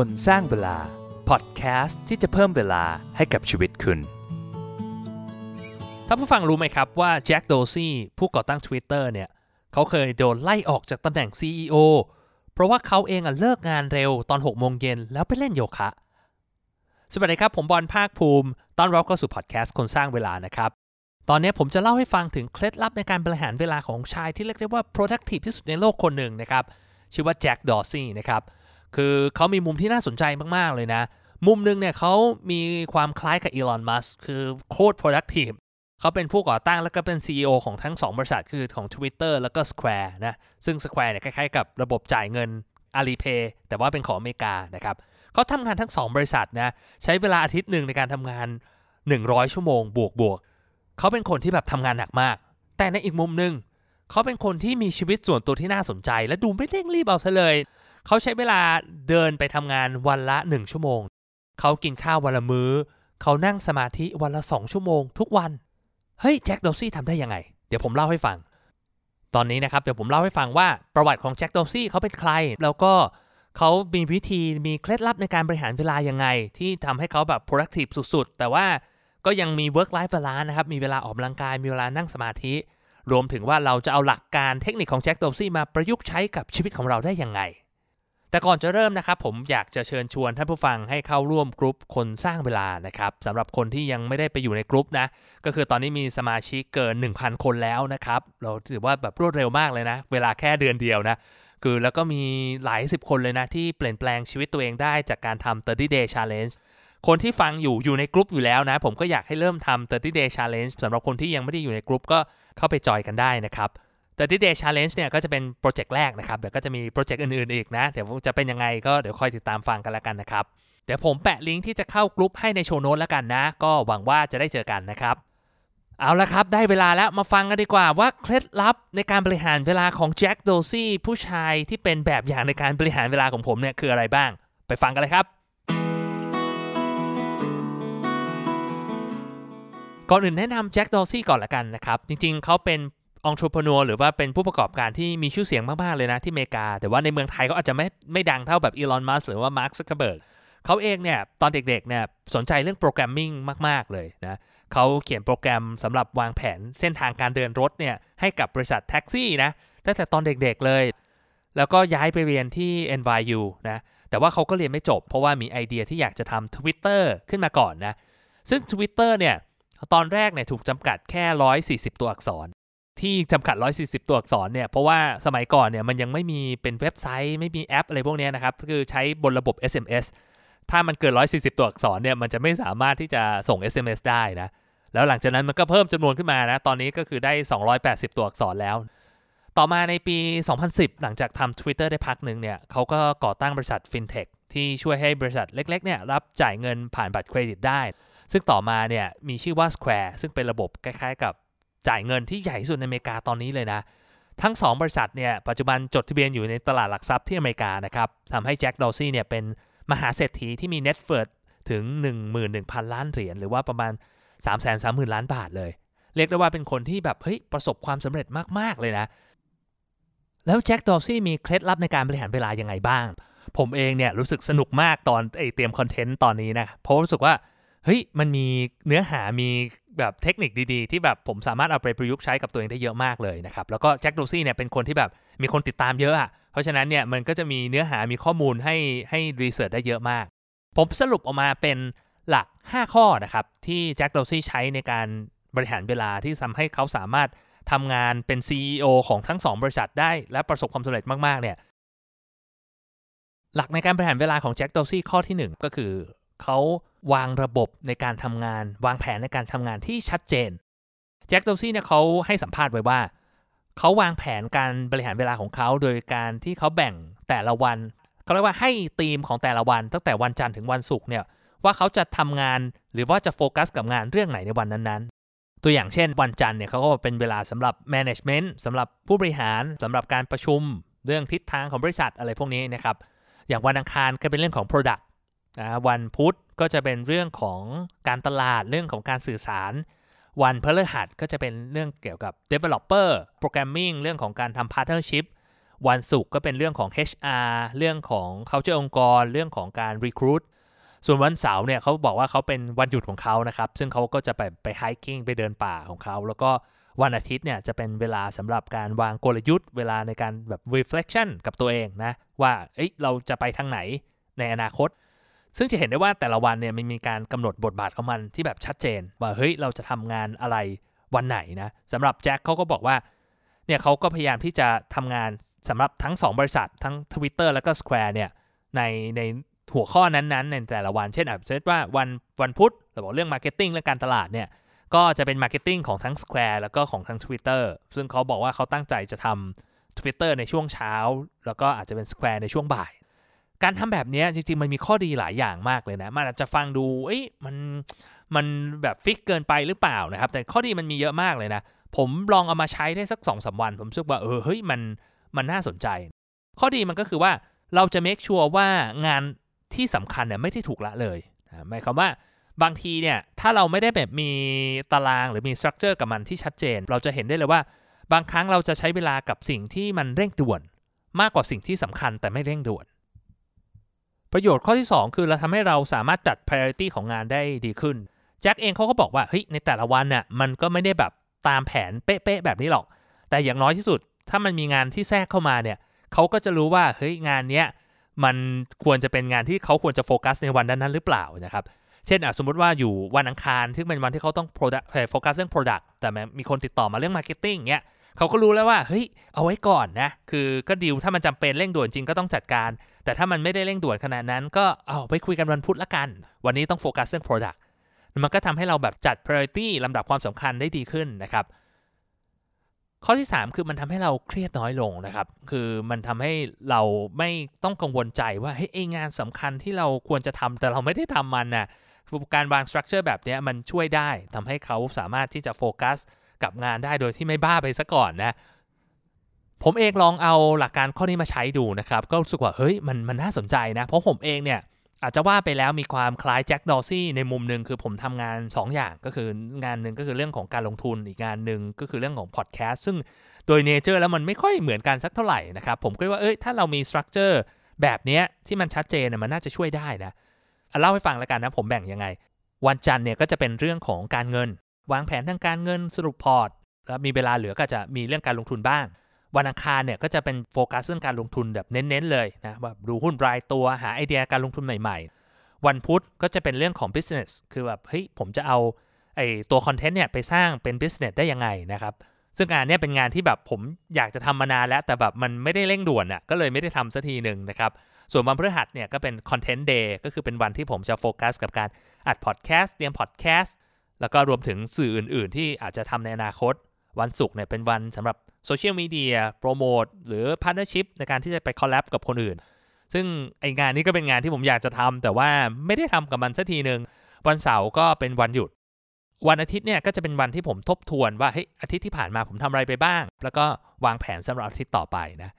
คนสร้างเวลา พอดแคสต์ที่จะเพิ่มเวลาให้กับชีวิตคุณท่านผู้ฟังรู้ไหมครับว่าแจ็คโดซี่ผู้ก่อตั้ง Twitter เนี่ยเขาเคยโดนไล่ออกจากตำแหน่ง CEO เพราะว่าเขาเองอะเลิกงานเร็วตอน6โมงเย็นแล้วไปเล่นโยคะ สวัสดีครับ ผมบอลภาคภูมิต้อนรับเข้าสู่พอดแคสต์คนสร้างเวลานะครับ ตอนนี้ผมจะเล่าให้ฟังถึงเคล็ดลับในการบริหารเวลาของชายที่เรียกได้ว่า productive ที่สุดในโลกคนหนึ่งนะครับ ชื่อว่าแจ็คดอซี่นะครับ คือเขามีมุมที่น่าสนใจมาก ๆ เลยนะ มุมหนึ่งเนี่ยเขามีความคล้ายกับอีลอนมัสคือโคตร productive เขาเป็นผู้ก่อตั้งแล้วก็เป็น CEO ของทั้ง 2 บริษัทคือของ Twitter แล้วก็ Square นะ ซึ่ง Square เนี่ยคล้ายๆกับระบบจ่ายเงิน Alipay แต่ว่าเป็นของอเมริกานะครับเขาทำงานทั้ง 2 บริษัทนะใช้เวลาอาทิตย์หนึ่งในการทำงาน 100 ชั่วโมงบวกบวกเขาเป็นคนที่แบบทำงานหนักมาก แต่ในอีกมุมหนึ่งเขาเป็นคนที่มีชีวิตส่วนตัวที่น่าสนใจ และดูไม่เร่งรีบเอาซะเลย เขาใช้เวลาเดินไปทำงานวันละ 1 ชั่วโมง เขากินข้าววันละมื้อ เขานั่งสมาธิวันละ 2 ชั่วโมง ทุกวัน เฮ้ยแจ็คดอซี่ทำได้ยังไง เดี๋ยวผมเล่าให้ฟัง ตอนนี้นะครับเดี๋ยวผมเล่าให้ฟังว่าประวัติของแจ็คดอซี่เขาเป็นใคร แล้วก็เขามีวิธีมีเคล็ดลับในการบริหารเวลายังไง ที่ทำให้เขาแบบ productive สุดๆ แต่ว่าก็ยังมี work life balance นะครับ มีเวลาออกกำลังกาย มีเวลานั่งสมาธิ รวมถึงว่าเราจะเอาหลักการเทคนิคของแจ็คดอซี่มาประยุกต์ใช้กับชีวิตของเราได้ยังไง แต่ก่อนจะเริ่มนะครับผมอยากจะเชิญชวนท่านผู้ฟังให้เข้าร่วมกลุ่มคนสร้างเวลานะครับสำหรับคนที่ยังไม่ได้ไปอยู่ในกลุ่มนะก็คือตอนนี้มีสมาชิกเกิน 1,000 คนแล้วนะครับเราถือว่าแบบรวดเร็วมากเลยนะ เวลาแค่เดือนเดียวนะคือแล้วก็มีหลายสิบคนเลยนะ ที่เปลี่ยนแปลงชีวิตตัวเองได้จากการทำ30 day challenge คนที่ฟังอยู่อยู่ในกลุ่มอยู่แล้วนะ ผมก็อยากให้เริ่มทำ30 day challenge สำหรับคนที่ยังไม่ได้อยู่ในกลุ่มก็เข้าไปจอยกันได้นะครับ 30 day challenge เนี่ยก็จะเป็นโปรเจกต์แรกนะครับ เดี๋ยวก็จะมีโปรเจกต์อื่นๆอีกนะ เดี๋ยวจะเป็นยังไงก็เดี๋ยวคอยติดตามฟังกันล้วกันนะครับ เดี๋ยวผมแปะลิงก์ที่จะเข้ากลุ่มให้ในโชว์โน้ตแล้วกันนะ ก็หวังว่าจะได้เจอกันนะครับ เอาละครับ ได้เวลาแล้วมาฟังกันดีกว่าว่าเคล็ดลับในการบริหารเวลาของแจ็คโดซี่ผู้ชายที่เป็นแบบอย่างในการบริหารเวลาของผมเนี่ยคืออะไรบ้าง ไปฟังกันเลยครับก่อนอื่นแนะนำแจ็คดอซี่ก่อนละกันนะครับ จริงๆ เขาเป็น องค์ r e หรือว่าเป็นผู้ประกอบการที่มีชื่อเสียงมาก ๆ เลยนะที่อเมริกา แต่ว่าในเมืองไทยก็อาจจะไม่ไม่ดังเท่าแบบอีลอนมัสก์หรือว่ามาร์คซักเคเบิร์กเขาเองเนี่ยตอนเด็ก ๆ เนี่ยสนใจเรื่อง programming มาก ๆ เลยนะเขาเขียนโปรแกรมสำหรับวางแผนเส้นทางการเดินรถเนี่ยให้กับบริษัทแท็กซี่นะตั้งแต่ตอนเด็ก ๆ เลย แล้วก็ย้ายไปเรียนที่ NYU นะแต่ว่าเขาก็เรียนไม่จบ เพราะว่ามีไอเดียที่อยากจะทำ Twitter ขึ้นมาก่อนนะซึ่ง Twitter เนี่ยตอนแรกเนี่ยถูกจำกัดแค่ 140 ตัวอักษร ที่จำกัด 140 ตัวอักษรเนี่ย เพราะว่าสมัยก่อนเนี่ยมันยังไม่มีเป็นเว็บไซต์ ไม่มีแอปอะไรพวกนี้นะครับ คือใช้บนระบบ SMS ถ้ามันเกิน 140 ตัวอักษรเนี่ย มันจะไม่สามารถที่จะส่ง SMS ได้นะ แล้วหลังจากนั้นมันก็เพิ่มจำนวนขึ้นมานะ ตอนนี้ก็คือได้ 280 ตัวอักษรแล้ว ต่อมาในปี 2010 หลังจากทำ Twitter ได้พักหนึ่งเนี่ยเขาก็ก่อตั้งบริษัท FinTech ที่ช่วยให้บริษัทเล็กๆเนี่ยรับจ่ายเงินผ่านบัตรเครดิตได้ ซึ่งต่อมาเนี่ยมีชื่อว่า Square ซึ่งเป็นระบบคล้ายๆกับ จ่ายเงินที่ใหญ่ที่สุดในอเมริกาตอนนี้เลยนะ ทั้ง 2 บริษัทเนี่ยปัจจุบันจดทะเบียนอยู่ในตลาดหลักทรัพย์ที่อเมริกานะครับทำให้แจ็คดอซี่เนี่ยเป็นมหาเศรษฐีที่มี Net Worth ถึง 11,000 ล้านเหรียญหรือว่าประมาณ 3 3 0 0 0 0 ล้านบาทเลย เรียกได้ว่าเป็นคนที่แบบเฮ้ยประสบความสำเร็จมาก ๆ เลยนะ แล้วแจ็คดอซี่มีเคล็ดลับในการบริหารเวลายังไงบ้าง ผมเองเนี่ยรู้สึกสนุกมากตอนไอเตรียมคอนเทนต์ตอนนี้นะเพราะรู้สึกว่า เฮ้ยมันมีเนื้อหามีแบบเทคนิคดีๆ ที่แบบผมสามารถเอาไปประยุกต์ใช้กับตัวเองได้เยอะมากเลยนะครับ แล้วก็แจ็คดอซี่เนี่ยเป็นคนที่แบบมีคนติดตามเยอะอะเพราะฉะนั้นเนี่ยมันก็จะมีเนื้อหามีข้อมูลให้ให้รีเสิร์ชได้เยอะมาก ผมสรุปออกมาเป็นหลัก 5 ข้อนะครับ ที่แจ็คโดซี่ใช้ในการบริหารเวลาที่ทำให้เขาสามารถทำงานเป็น CEO ของทั้ง 2 บริษัทได้และประสบความสำเร็จมากๆเนี่ยหลักในการบริหารเวลาของแจ็คโดซี่ข้อที่ 1 ก็คือเขา วางระบบในการทำงาน วางแผนในการทำงานที่ชัดเจนแจ็คโดซี่เนี่ยเขาให้สัมภาษณ์ไว้ว่าเขาวางแผนการบริหารเวลาของเขาโดยการที่เขาแบ่งแต่ละวันเขาเรียกว่าให้ธีมของแต่ละวัน ตั้งแต่วันจันทร์ถึงวันศุกร์เนี่ยว่าเขาจะทำงานหรือว่าจะโฟกัสกับงานเรื่องไหนในวันนั้นๆ ตัวอย่างเช่น วันจันทร์เนี่ยเขาก็เป็นเวลาสำหรับ management สำหรับผู้บริหารสำหรับการประชุม เรื่องทิศทางของบริษัทอะไรพวกนี้นะครับอย่างวันอังคารก็เป็นเรื่องของ product นะวันพุธก็จะเป็นเรื่องของการตลาดเรื่องของการสื่อสาร วันพฤหัสก็จะเป็นเรื่องเกี่ยวกับ developer programming เรื่องของการทำ partnership วันศุกร์ก็เป็นเรื่องของ HR เรื่องของ culture องค์กร เรื่องของการ recruit ส่วนวันเสาร์เนี่ยเขาบอกว่าเขาเป็นวันหยุดของเขานะครับ ซึ่งเขาก็จะไปไป hiking ไปเดินป่าของเขา แล้วก็วันอาทิตย์เนี่ยจะเป็นเวลาสำหรับการวางกลยุทธ์ เวลาในการแบบ reflection กับตัวเองนะว่าเอ้ยเราจะไปทางไหนในอนาคต ซึ่งจะเห็นได้ว่าแต่ละวันเนี่ยมันมีการกำหนดบทบาทของมันที่แบบชัดเจน ว่าเฮ้ยเราจะทำงานอะไรวันไหนนะสำหรับแจ็คเขาก็บอกว่าเนี่ยเขาก็พยายามที่จะทำงานสำหรับทั้ง 2 บริษัททั้ง Twitter แล้วก็ Square เนี่ยในในหัวข้อนั้นๆ ในแต่ละวันเช่นอาจจะว่าวันวันพุธเราบอกเรื่อง marketing เรื่องการตลาดเนี่ยก็จะเป็น marketing ของทั้ง Square แล้วก็ของทั้ง Twitter ซึ่งเขาบอกว่าเขาตั้งใจจะทำ Twitter ในช่วงเช้า แล้วก็อาจจะเป็น Square ในช่วงบ่าย การทำแบบนี้จริงๆ มันมีข้อดีหลายอย่างมากเลยนะ มันอาจจะฟังดูเอ้ยมันมันแบบ fix เกินไปหรือเปล่านะครับ แต่ข้อดีมันมีเยอะมากเลยนะ ผมลองเอามาใช้ได้สักสองวัน ผมรู้สึกว่าเออเฮ้ยมันมันน่าสนใจ ข้อดีมันก็คือว่าเราจะ make sure ว่างานที่สำคัญเนี่ยไม่ได้ถูกละเลยหมายความว่าบางทีเนี่ยถ้าเราไม่ได้แบบมีตารางหรือมี structure กับมันที่ชัดเจน เราจะเห็นได้เลยว่า บางครั้งเราจะใช้เวลากับสิ่งที่มันเร่งด่วน มากกว่าสิ่งที่สำคัญแต่ไม่เร่งด่วน ประโยชน์ข้อที่ 2 คือเราทำให้เราสามารถจัด priority ของงานได้ดีขึ้นแจ็คเองเขาก็บอกว่าเฮ้ยในแต่ละวันน่ะมันก็ไม่ได้แบบตามแผนเป๊ะๆแบบนี้หรอก แต่อย่างน้อยที่สุด ถ้ามันมีงานที่แทรกเข้ามาเนี่ยเขาก็จะรู้ว่าเฮ้ยงานเนี้ยมันควรจะเป็นงานที่เขาควรจะโฟกัสในวันนั้นๆหรือเปล่านะครับเช่นสมมุติว่าอยู่วันอังคารที่เป็นวันที่เขาต้องโฟกัสเรื่อง Product แต่มีคนติดต่อมาเรื่อง Marketing เงี้ย เขาก็รู้แล้วว่าเฮ้ยเอาไว้ก่อนนะ คือก็ดีลถ้ามันจำเป็นเร่งด่วนจริงก็ต้องจัดการ แต่ถ้ามันไม่ได้เร่งด่วนขนาดนั้น ก็เอาไปคุยกันวันพุธละกัน วันนี้ต้องโฟกัสเรื่อง Product มันก็ทำให้เราแบบจัด priority ลำดับความสำคัญได้ดีขึ้นนะครับ ข้อที่ 3 คือมันทำให้เราเครียดน้อยลงนะครับ คือมันทำให้เราไม่ต้องกังวลใจว่าเฮ้ยงานสำคัญที่เราควรจะทำแต่เราไม่ได้ทำมันนะ่ะการวางสตรัคเจอร์แบบนี้มันช่วยได้ทำให้เขาสามารถที่จะโฟกัส กับงานได้โดยที่ไม่บ้าไปซะก่อนนะ ผมเองลองเอาหลักการข้อนี้มาใช้ดูนะครับ ก็รู้สึกว่าเฮ้ยมันมันน่าสนใจนะ เพราะผมเองเนี่ยอาจจะว่าไปแล้วมีความคล้ายแจ็คดอซี่ในมุมหนึ่งคือผมทำงาน 2 อย่างก็คืองานหนึ่งก็คือเรื่องของการลงทุนอีกงานหนึ่งก็คือเรื่องของพอดแคสต์ซึ่งโดย nature แล้วมันไม่ค่อยเหมือนกันสักเท่าไหร่นะครับ ผมก็ว่าเอ้ยถ้าเรามี structure แบบนี้ที่มันชัดเจนมันน่าจะช่วยได้นะเล่าให้ฟังแล้วกันนะผมแบ่งยังไง วันจันทร์เนี่ยก็จะเป็นเรื่องของการเงิน วางแผนทางการเงินสรุปพอร์ต แล้วมีเวลาเหลือก็จะมีเรื่องการลงทุนบ้าง วันอังคารเนี่ยก็จะเป็นโฟกัสเรื่องการลงทุนแบบเน้นๆเลยนะแบบดูหุ้นรายตัวหาไอเดียการลงทุนใหม่ ๆ วันพุธก็จะเป็นเรื่องของ business คือแบบเฮ้ยผมจะเอาไอตัวคอนเทนต์เนี่ยไปสร้างเป็น business ได้ยังไงนะครับซึ่งงานนี้เป็นงานที่แบบผมอยากจะทำมานานแล้ว แต่แบบมันไม่ได้เร่งด่วนอะก็เลยไม่ได้ทำสักทีหนึ่งนะครับ ส่วนวันพฤหัสเนี่ยก็เป็น content day ก็คือเป็นวันที่ผมจะโฟกัสกับการอัดพอดแคสต์เตรียมพอดแคสต์ แล้วก็รวมถึงสื่ออื่น ๆ ที่อาจจะทำในอนาคต วันศุกร์เนี่ยเป็นวันสำหรับโซเชียลมีเดียโปรโมทหรือ partnership ในการที่จะไป collab กับคนอื่น ซึ่งไอ้งานนี้ก็เป็นงานที่ผมอยากจะทำแต่ว่าไม่ได้ทำกับมันสักทีหนึ่งวันเสาร์ก็เป็นวันหยุด วันอาทิตย์เนี่ยก็จะเป็นวันที่ผมทบทวนว่าเฮ้ยอาทิตย์ที่ผ่านมาผมทำอะไรไปบ้าง แล้วก็วางแผนสำหรับอาทิตย์ต่อไปนะ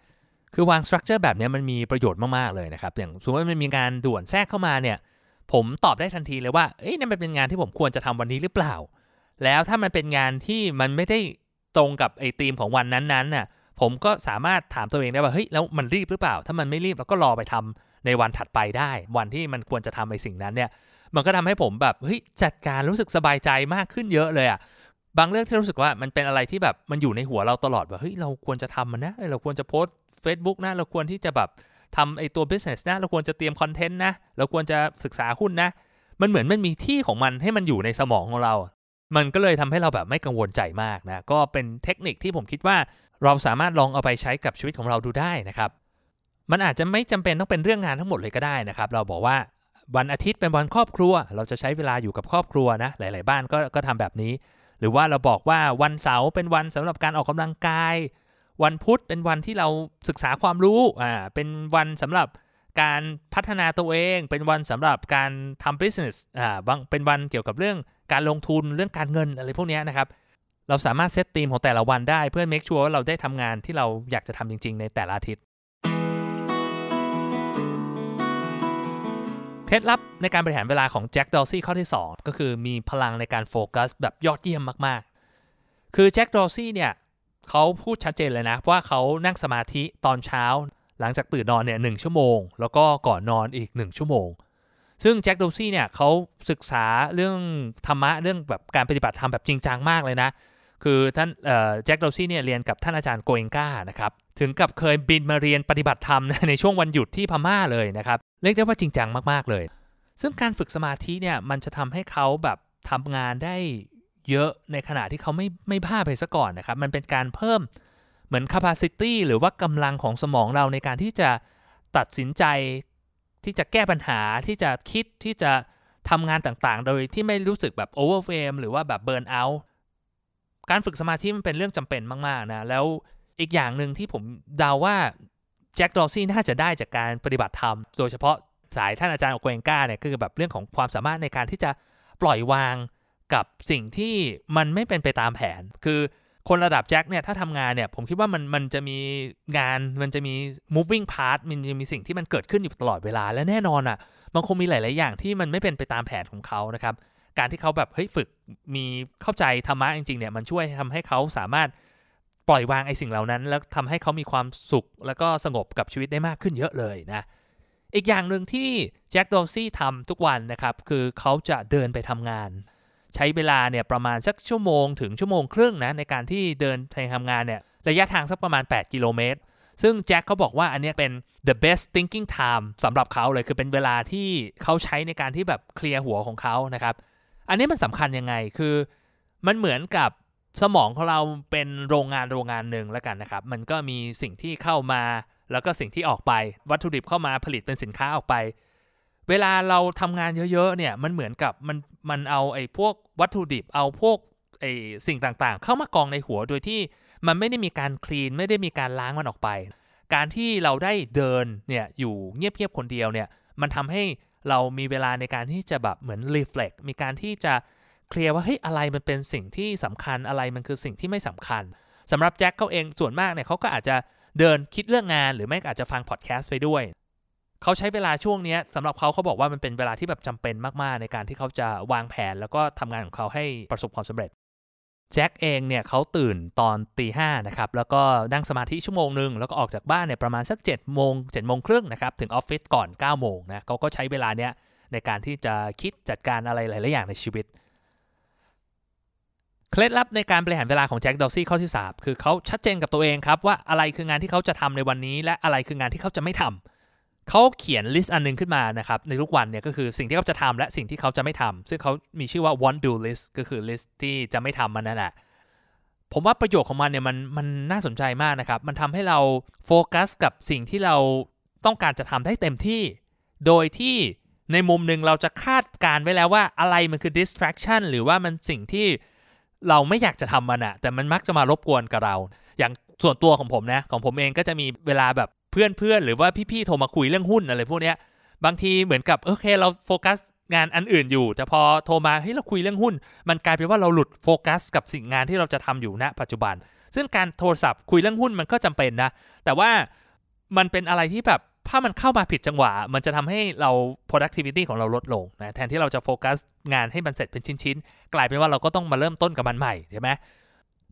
คือวางสตรัคเจอร์แบบนี้มันมีประโยชน์มากๆเลยนะครับอย่างสมมติว่ามันมีงานด่วนแทรกเข้ามาเนี่ย ผมตอบได้ทันทีเลยว่าเอ้ยนั่นเป็นงานที่ผมควรจะทำวันนี้หรือเปล่า แล้วถ้ามันเป็นงานที่มันไม่ได้ตรงกับไอ้ธีมของวันนั้นๆน่ะผมก็สามารถถามตัวเองได้ว่าเฮ้ยแล้วมันรีบหรือเปล่า ถ้ามันไม่รีบเราก็รอไปทำในวันถัดไปได้ วันที่มันควรจะทำไอ้สิ่งนั้นเนี่ย มันก็ทำให้ผมแบบเฮ้ยจัดการรู้สึกสบายใจมากขึ้นเยอะเลยอะบางเรื่องที่รู้สึกว่ามันเป็นอะไรที่แบบมันอยู่ในหัวเราตลอดว่าเฮ้ยเราควรจะทำมันนะเราควรจะโพสต์ Facebook นะเราควรที่จะแบบ ทำไอ้ตัว business นะ เราควรจะเตรียมคอนเทนต์นะ เราควรจะศึกษาหุ้นนะ มันเหมือนมันมีที่ของมันให้มันอยู่ในสมองของเรา มันก็เลยทำให้เราแบบไม่กังวลใจมากนะ ก็เป็นเทคนิคที่ผมคิดว่าเราสามารถลองเอาไปใช้กับชีวิตของเราดูได้นะครับ มันอาจจะไม่จำเป็นต้องเป็นเรื่องงานทั้งหมดเลยก็ได้นะครับ เราบอกว่าวันอาทิตย์เป็นวันครอบครัว เราจะใช้เวลาอยู่กับครอบครัวนะ หลาย ๆ บ้านก็ก็ทำแบบนี้ หรือว่าเราบอกว่าวันเสาร์เป็นวันสำหรับการออกกำลังกาย วันพุธเป็นวันที่เราศึกษาความรู้อ่าเป็นวันสำหรับการพัฒนาตัวเอง เป็นวันสำหรับการทำ business อ่าบางเป็นวันเกี่ยวกับเรื่องการลงทุนเรื่องการเงินอะไรพวกนี้นะครับเราสามารถเซตธีมของแต่ละวันได้เพื่อ make sure ว่าเราได้ทำงานที่เราอยากจะทำจริง ๆ ในแต่ละอาทิตย์เคล็ดลับในการบริหารเวลาของแจ็คดอร์ซี่ข้อที่ 2 ก็คือมีพลังในการโฟกัสแบบยอดเยี่ยมมาก ๆ คือแจ็คดอร์ซี่เนี่ย เขาพูดชัดเจนเลยนะ ว่าเขานั่งสมาธิตอนเช้า หลังจากตื่นนอนเนี่ยหนึ่งชั่วโมง แล้วก็ก่อนนอนอีก 1 ชั่วโมง ซึ่งแจ็คดอร์ซี่เนี่ยเขาศึกษาเรื่องธรรมะเรื่องแบบการปฏิบัติธรรมแบบจริงจังมากเลยนะ คือท่านแจ็คดอร์ซี่เนี่ยเรียนกับท่านอาจารย์โกเอนกานะครับถึงกับเคยบินมาเรียนปฏิบัติธรรมในช่วงวันหยุดที่พม่าเลยนะครับเรียกได้ว่าจริงจังมากๆเลย ซึ่งการฝึกสมาธิเนี่ยมันจะทำให้เขาแบบทำงานได้ เยอะในขณะที่เขาไม่ไม่บ้าไปซะก่อนนะครับ มันเป็นการเพิ่มเหมือน capacity หรือว่ากำลังของสมองเราในการที่จะตัดสินใจที่จะแก้ปัญหาที่จะคิดที่จะทำงานต่างๆ โดยที่ไม่รู้สึกแบบ overwhelm หรือว่าแบบ burn out การฝึกสมาธิมันเป็นเรื่องจำเป็นมากๆนะแล้วอีกอย่างหนึ่งที่ผมเดาว่าแจ็คดอซี่น่าจะได้จากการปฏิบัติธรรม โดยเฉพาะสายท่านอาจารย์โอเกนกาเนี่ยคือแบบเรื่องของความสามารถในการที่จะปล่อยวาง กับสิ่งที่มันไม่เป็นไปตามแผน คือคนระดับแจ็คเนี่ยถ้าทำงานเนี่ยผมคิดว่ามันมันจะมีงานมันจะมี moving part มันจะมีสิ่งที่มันเกิดขึ้นอยู่ตลอดเวลาและแน่นอนอะ่ะมันคงมีหลาย ๆ อย่างที่มันไม่เป็นไปตามแผนของเขานะครับการที่เขาแบบเฮ้ยฝึกมีเข้าใจธรรมะจริง ๆ เนี่ยมันช่วยทำให้เขาสามารถปล่อยวางไอ้สิ่งเหล่านั้น แล้วทำให้เขามีความสุข แล้วก็สงบกับชีวิตได้มากขึ้นเยอะเลยนะอีกอย่างหนึ่งที่แจ็คโดซี่ทำทุกวันนะครับคือเขาจะเดินไปทำงาน ใช้เวลาเนี่ยประมาณสักชั่วโมงถึงชั่วโมงครึ่งนะในการที่เดินทางทำงานเนี่ยระยะทางสักประมาณ 8 กิโลเมตร ซึ่งแจ็คเขาบอกว่าอันนี้เป็น the best thinking time สำหรับเขาเลยคือเป็นเวลาที่เขาใช้ในการที่แบบเคลียร์หัวของเขานะครับ อันนี้มันสำคัญยังไงคือมันเหมือนกับสมองของเราเป็นโรงงานโรงงานหนึ่งแล้วกันนะครับ มันก็มีสิ่งที่เข้ามาแล้วก็สิ่งที่ออกไปวัตถุดิบเข้ามาผลิตเป็นสินค้าออกไป เวลาเราทำงานเยอะๆเนี่ยมันเหมือนกับมันมันเอาไอ้พวกวัตถุดิบเอาพวกไอ้สิ่งต่างๆ เข้ามากองในหัวโดยที่มันไม่ได้มีการคลีนไม่ได้มีการล้างมันออกไป การที่เราได้เดินเนี่ยอยู่เงียบๆคนเดียวเนี่ยมันทำให้เรามีเวลาในการที่จะแบบเหมือนรีเฟล็กมีการที่จะเคลียร์ว่าเฮ้ยอะไรมันเป็นสิ่งที่สำคัญอะไรมันคือสิ่งที่ไม่สำคัญสำหรับแจ็คเขาเองส่วนมากเนี่ยเขาก็อาจจะเดินคิดเรื่องงานหรือไม่อาจจะฟังพอดแคสต์ไปด้วย เขาใช้เวลาช่วงนี้สำหรับเขาเขาบอกว่ามันเป็นเวลาที่แบบจำเป็นมากๆ ในการที่เขาจะวางแผนแล้วก็ทำงานของเขาให้ประสบความสำเร็จแจ็คเองเนี่ยเขาตื่นตอนตีห้านะครับแล้วก็นั่งสมาธิชั่วโมงหนึ่งแล้วก็ออกจากบ้านเนี่ยประมาณสักเจ็ดโมงเจ็ดโมงครึ่งนะครับถึงออฟฟิศก่อนเก้าโมงนะเขาก็ใช้เวลาเนี้ยในการที่จะคิดจัดการอะไรหลาย ๆ อย่างในชีวิต เคล็ดลับในการบริหารเวลาของแจ็คดอซี่ข้อที่3คือเขาชัดเจนกับตัวเองครับว่าอะไรคืองานที่เขาจะทำในวันนี้ และอะไรคืองานที่เขาจะไม่ทำ เขาเขียน list อันนึงขึ้นมานะครับในทุกวันเนี่ยก็คือสิ่งที่เขาจะทำและสิ่งที่เขาจะไม่ทำซึ่งเขามีชื่อว่า won't do list ก็คือ list ที่จะไม่ทำมันนั่นแหละผมว่าประโยชน์ของมันเนี่ยมันมันน่าสนใจมากนะครับ มันทำให้เราโฟกัสกับสิ่งที่เราต้องการจะทำได้เต็มที่ โดยที่ในมุมหนึ่งเราจะคาดการไว้แล้วว่าอะไรมันคือ distraction หรือว่ามันสิ่งที่เราไม่อยากจะทำมันอะแต่มันมักจะมารบกวนกับเรา อย่างส่วนตัวของผมนะ ของผมเองก็จะมีเวลาแบบ เพื่อนๆหรือว่าพี่ๆโทรมาคุยเรื่องหุ้นอะไรพวกนี้บางทีเหมือนกับโอเคเราโฟกัสงานอันอื่นอยู่ แต่พอโทรมาเฮ้ยเราคุยเรื่องหุ้น มันกลายเป็นว่าเราหลุดโฟกัส กับสิ่งงานที่เราจะทำอยู่ณ ปัจจุบัน ซึ่งการโทรศัพท์คุยเรื่องหุ้นมันก็จำเป็นนะ แต่ว่ามันเป็นอะไรที่แบบถ้ามันเข้ามาผิดจังหวะ มันจะทำให้เรา productivity ของเราลดลงนะแทนที่เราจะโฟกัสงานให้มันเสร็จเป็นชิ้นๆ กลายเป็นว่าเราก็ต้องมาเริ่มต้นกับมันใหม่ใช่ไหม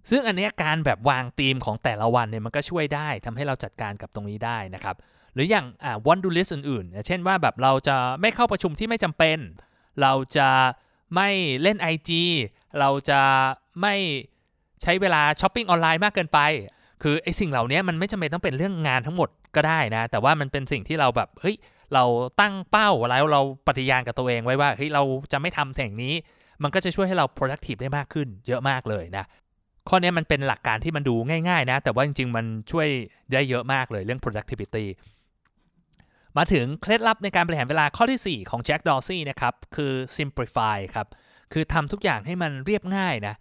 ซึ่งอันนี้การแบบวางธีมของแต่ละวันเนี่ยมันก็ช่วยได้ทำให้เราจัดการกับตรงนี้ได้นะครับ หรืออย่างอ่า one do list อื่นๆ เช่นว่าแบบเราจะไม่เข้าประชุมที่ไม่จำเป็น เราจะไม่เล่น IG เราจะไม่ใช้เวลาช้อปปิ้งออนไลน์มากเกินไป คือไอ้สิ่งเหล่านี้มันไม่จำเป็นต้องเป็นเรื่องงานทั้งหมดก็ได้นะ แต่ว่ามันเป็นสิ่งที่เราแบบเฮ้ยเราตั้งเป้าแล้วเราปฏิญาณกับตัวเองไว้ว่าเฮ้ยเราจะไม่ทำสิ่งนี้ มันก็จะช่วยให้เรา productive ได้มากขึ้น เยอะมากเลยนะ ข้อนี้มันเป็นหลักการที่มันดูง่ายๆนะ แต่ว่าจริงๆ มันช่วยได้เยอะมากเลยเรื่อง productivity มาถึงเคล็ดลับในการบริหารเวลาข้อที่ 4 ของแจ็คดอซี่นะครับ คือ simplify ครับ คือทำทุกอย่างให้มันเรียบง่ายนะ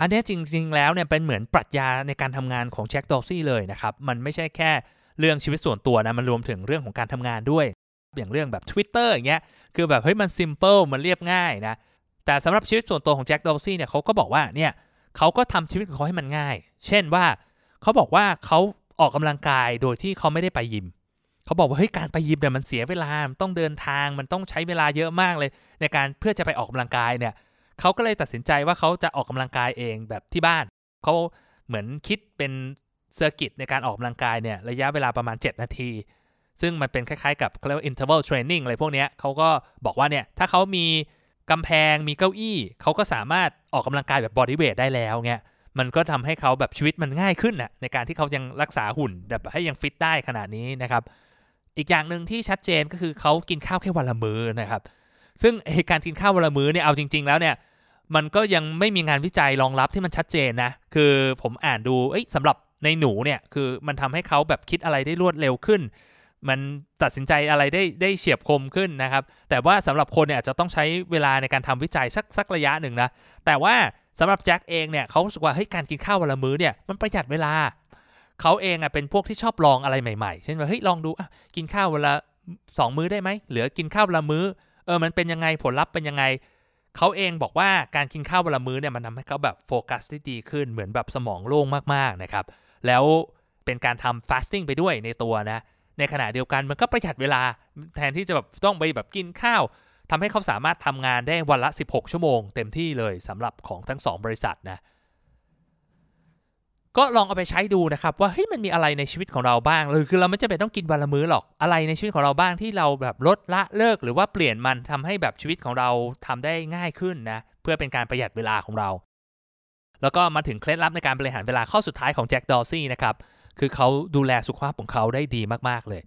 อันนี้จริงๆ แล้วเนี่ยเป็นเหมือนปรัชญาในการทำงานของแจ็คดอซี่เลยนะครับ มันไม่ใช่แค่เรื่องชีวิตส่วนตัวนะ มันรวมถึงเรื่องของการทำงานด้วย อย่างเรื่องแบบ Twitter อย่างเงี้ย คือแบบเฮ้ยมัน simple มันเรียบง่ายนะ แต่สำหรับชีวิตส่วนตัวของแจ็คดอซี่เนี่ยเขาก็บอกว่าเนี่ย เขาก็ทำชีวิตของเขาให้มันง่าย เช่นว่าเขาบอกว่าเขาออกกำลังกายโดยที่เขาไม่ได้ไปยิมเขาบอกว่าเฮ้ยการไปยิมเนี่ยมันเสียเวลามันต้องเดินทางมันต้องใช้เวลาเยอะมากเลย ในการเพื่อจะไปออกกำลังกายเนี่ยเขาก็เลยตัดสินใจว่าเขาจะออกกำลังกายเองแบบที่บ้านเขาเหมือนคิดเป็นเซอร์กิตในการออกกำลังกายเนี่ยระยะเวลาประมาณ 7 นาที ซึ่งมันเป็นคล้ายๆกับเขาเรียกว่า interval training อะไรพวกเนี้ยเขาก็บอกว่าเนี่ยถ้าเขามี กำแพงมีเก้าอี้ เขาก็สามารถออกกำลังกายแบบ body weight ได้แล้วเงี้ยมันก็ทำให้เขาแบบชีวิตมันง่ายขึ้นน่ะในการที่เขายังรักษาหุ่นแบบให้ยังฟิตได้ขนาดนี้นะครับ อีกอย่างหนึ่งที่ชัดเจนก็คือเขากินข้าวแค่วันละมื้อนะครับ ซึ่งการกินข้าววันละมื้อเนี่ยเอาจริง ๆ แล้วเนี่ยมันก็ยังไม่มีงานวิจัยรองรับที่มันชัดเจนนะ คือผมอ่านดูเอ้ยสำหรับในหนูเนี่ยคือมันทำให้เขาแบบคิดอะไรได้รวดเร็วขึ้น มันตัดสินใจอะไรได้ได้เฉียบคมขึ้นนะครับ แต่ว่าสำหรับคนเนี่ยอาจจะต้องใช้เวลาในการทำวิจัยสักสักระยะหนึ่งนะ แต่ว่าสำหรับแจ็คเองเนี่ยเขาสึกว่าเฮ้ยการกินข้าววันละมื้อเนี่ยมันประหยัดเวลา เขาเองอะเป็นพวกที่ชอบลองอะไรใหม่ๆ เช่นว่าเฮ้ยลองดูอะกินข้าววันละสองมื้อได้ไหมเหลือกินข้าววันละมื้อเออมันเป็นยังไงผลลัพธ์เป็นยังไงเขาเองบอกว่าการกินข้าววันละมื้อเนี่ยมันทำให้เขาแบบโฟกัสได้ดีขึ้นเหมือนแบบสมองโล่งมากๆนะครับแล้วเป็นการทำฟาสติ้งไปด้วยในตัวนะ ในขณะเดียวกันมันก็ประหยัดเวลาแทนที่จะแบบต้องไปแบบกินข้าวทำให้เขาสามารถทำงานได้วันละ 16 ชั่วโมง เต็มที่เลยสำหรับของทั้ง 2 บริษัทนะก็ลองเอาไปใช้ดูนะครับ ว่าเฮ้ยมันมีอะไรในชีวิตของเราบ้างหรือคือเราไม่จำเป็นต้องกินวันละมื้อหรอกอะไรในชีวิตของเราบ้างที่เราแบบลดละเลิก หรือว่าเปลี่ยนมันทำให้แบบชีวิตของเราทำได้ง่ายขึ้นนะเพื่อเป็นการประหยัดเวลาของเรา แล้วก็มาถึงเคล็ดลับในการบริหารเวลาข้อสุดท้ายของแจ็คดอร์ซี่นะครับ คือเขาดูแลสุขภาพของเขาได้ดีมากๆเลย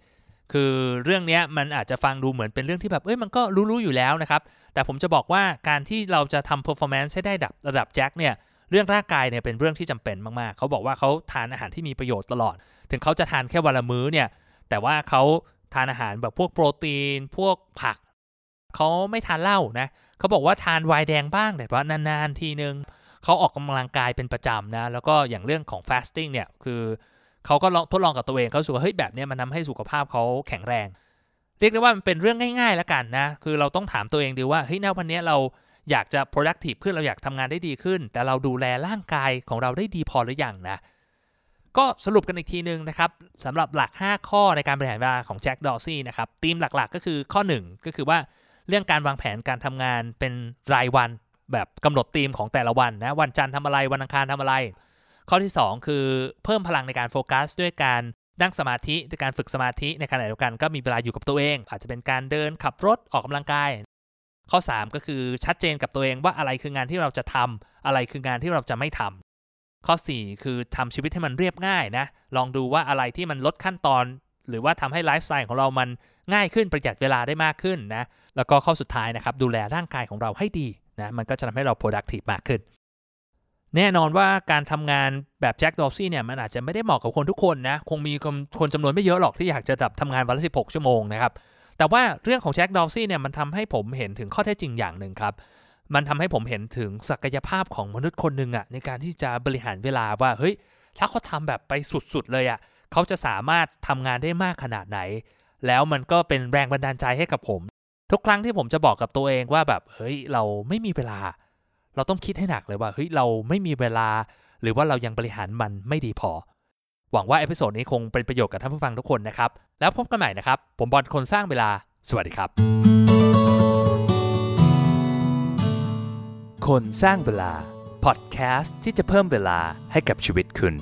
คือเรื่องนี้มันอาจจะฟังดูเหมือนเป็นเรื่องที่แบบเอ้ยมันก็รู้ๆอยู่แล้วนะครับ แต่ผมจะบอกว่าการที่เราจะทำ performance ให้ได้ดับระดับแจ็คเนี่ยเรื่องร่างกายเนี่ยเป็นเรื่องที่จำเป็นมากๆ เขาบอกว่าเขาทานอาหารที่มีประโยชน์ตลอด ถึงเขาจะทานแค่วันละมื้อเนี่ย แต่ว่าเขาทานอาหารแบบพวกโปรตีน พวกผัก เขาไม่ทานเหล้านะ เขาบอกว่าทานไวน์แดงบ้างแต่ว่านานๆทีนึง เขาออกกำลังกายเป็นประจำนะ แล้วก็อย่างเรื่องของ fasting เนี่ย คือ เขาก็ลองทดลองกับตัวเองเขาสูว่าเฮ้ยแบบนี้มันทาให้สุขภาพเขาแข็งแรง เรียกได้ว่ามันเป็นเรื่องง่ายๆแล้วกันนะ คือเราต้องถามตัวเองดีว่าเฮ้ยณวันนี้เราอยากจะ productive ขึ้นเราอยากทำงานได้ดีขึ้น แต่เราดูแลร่างกายของเราได้ดีพอหรือยังนะ ก็สรุปกันอีกทีนึงนะครับสำหรับหลัก 5 ข้อในการบริหารเวลาของแจ็คดอร์ซี่นะครับธีมหลักๆ ก็คือข้อ 1 ก็คือว่าเรื่องการวางแผนการทำงานเป็นรายวัน แบบกำหนดธีมของแต่ละวันนะวันจันทร์ทำอะไรวันอังคารทำอะไร ข้อที่ 2 คือเพิ่มพลังในการโฟกัสด้วยการนั่งสมาธิด้วยการฝึกสมาธิในขณะเดียวกันก็มีเวลาอยู่กับตัวเอง อาจจะเป็นการเดินขับรถออกกำลังกาย ข้อ 3 ก็คือชัดเจนกับตัวเองว่าอะไรคืองานที่เราจะทำอะไรคืองานที่เราจะไม่ทำข้อ 4 คือทำชีวิตให้มันเรียบง่ายนะ ลองดูว่าอะไรที่มันลดขั้นตอน หรือว่าทำให้ไลฟ์สไตล์ของเรามันง่ายขึ้นประหยัดเวลาได้มากขึ้นนะแล้วก็ข้อสุดท้ายนะครับดูแลร่างกายของเราให้ดีนะมันก็จะทำให้เรา productive มากขึ้น แน่นอนว่าการทำงานแบบแจ็คดอร์ซี่เนี่ยมันอาจจะไม่ได้เหมาะกับคนทุกคนนะ คงมีคนจำนวนไม่เยอะหรอกที่อยากจะแบบทำงานวันละ 16 ชั่วโมงนะครับ แต่ว่าเรื่องของแจ็คดอร์ซี่เนี่ยมันทำให้ผมเห็นถึงข้อเท็จจริงอย่างหนึ่งครับ มันทำให้ผมเห็นถึงศักยภาพของมนุษย์คนหนึ่งอะในการที่จะบริหารเวลาว่าเฮ้ยถ้าเขาทำแบบไปสุดๆเลยอะเขาจะสามารถทำงานได้มากขนาดไหน แล้วมันก็เป็นแรงบันดาลใจให้กับผม ทุกครั้งที่ผมจะบอกกับตัวเองว่าแบบเฮ้ยเราไม่มีเวลา เราต้องคิดให้หนักเลยว่าเฮ้ยเราไม่มีเวลา หรือว่าเรายังบริหารมันไม่ดีพอ หวังว่า episode นี้คงเป็นประโยชน์กับท่านผู้ฟังทุกคนนะครับ แล้วพบกันใหม่นะครับ ผมบอลคนสร้างเวลา สวัสดีครับ คนสร้างเวลาพอดแคสต์ที่จะเพิ่มเวลาให้กับชีวิตคุณ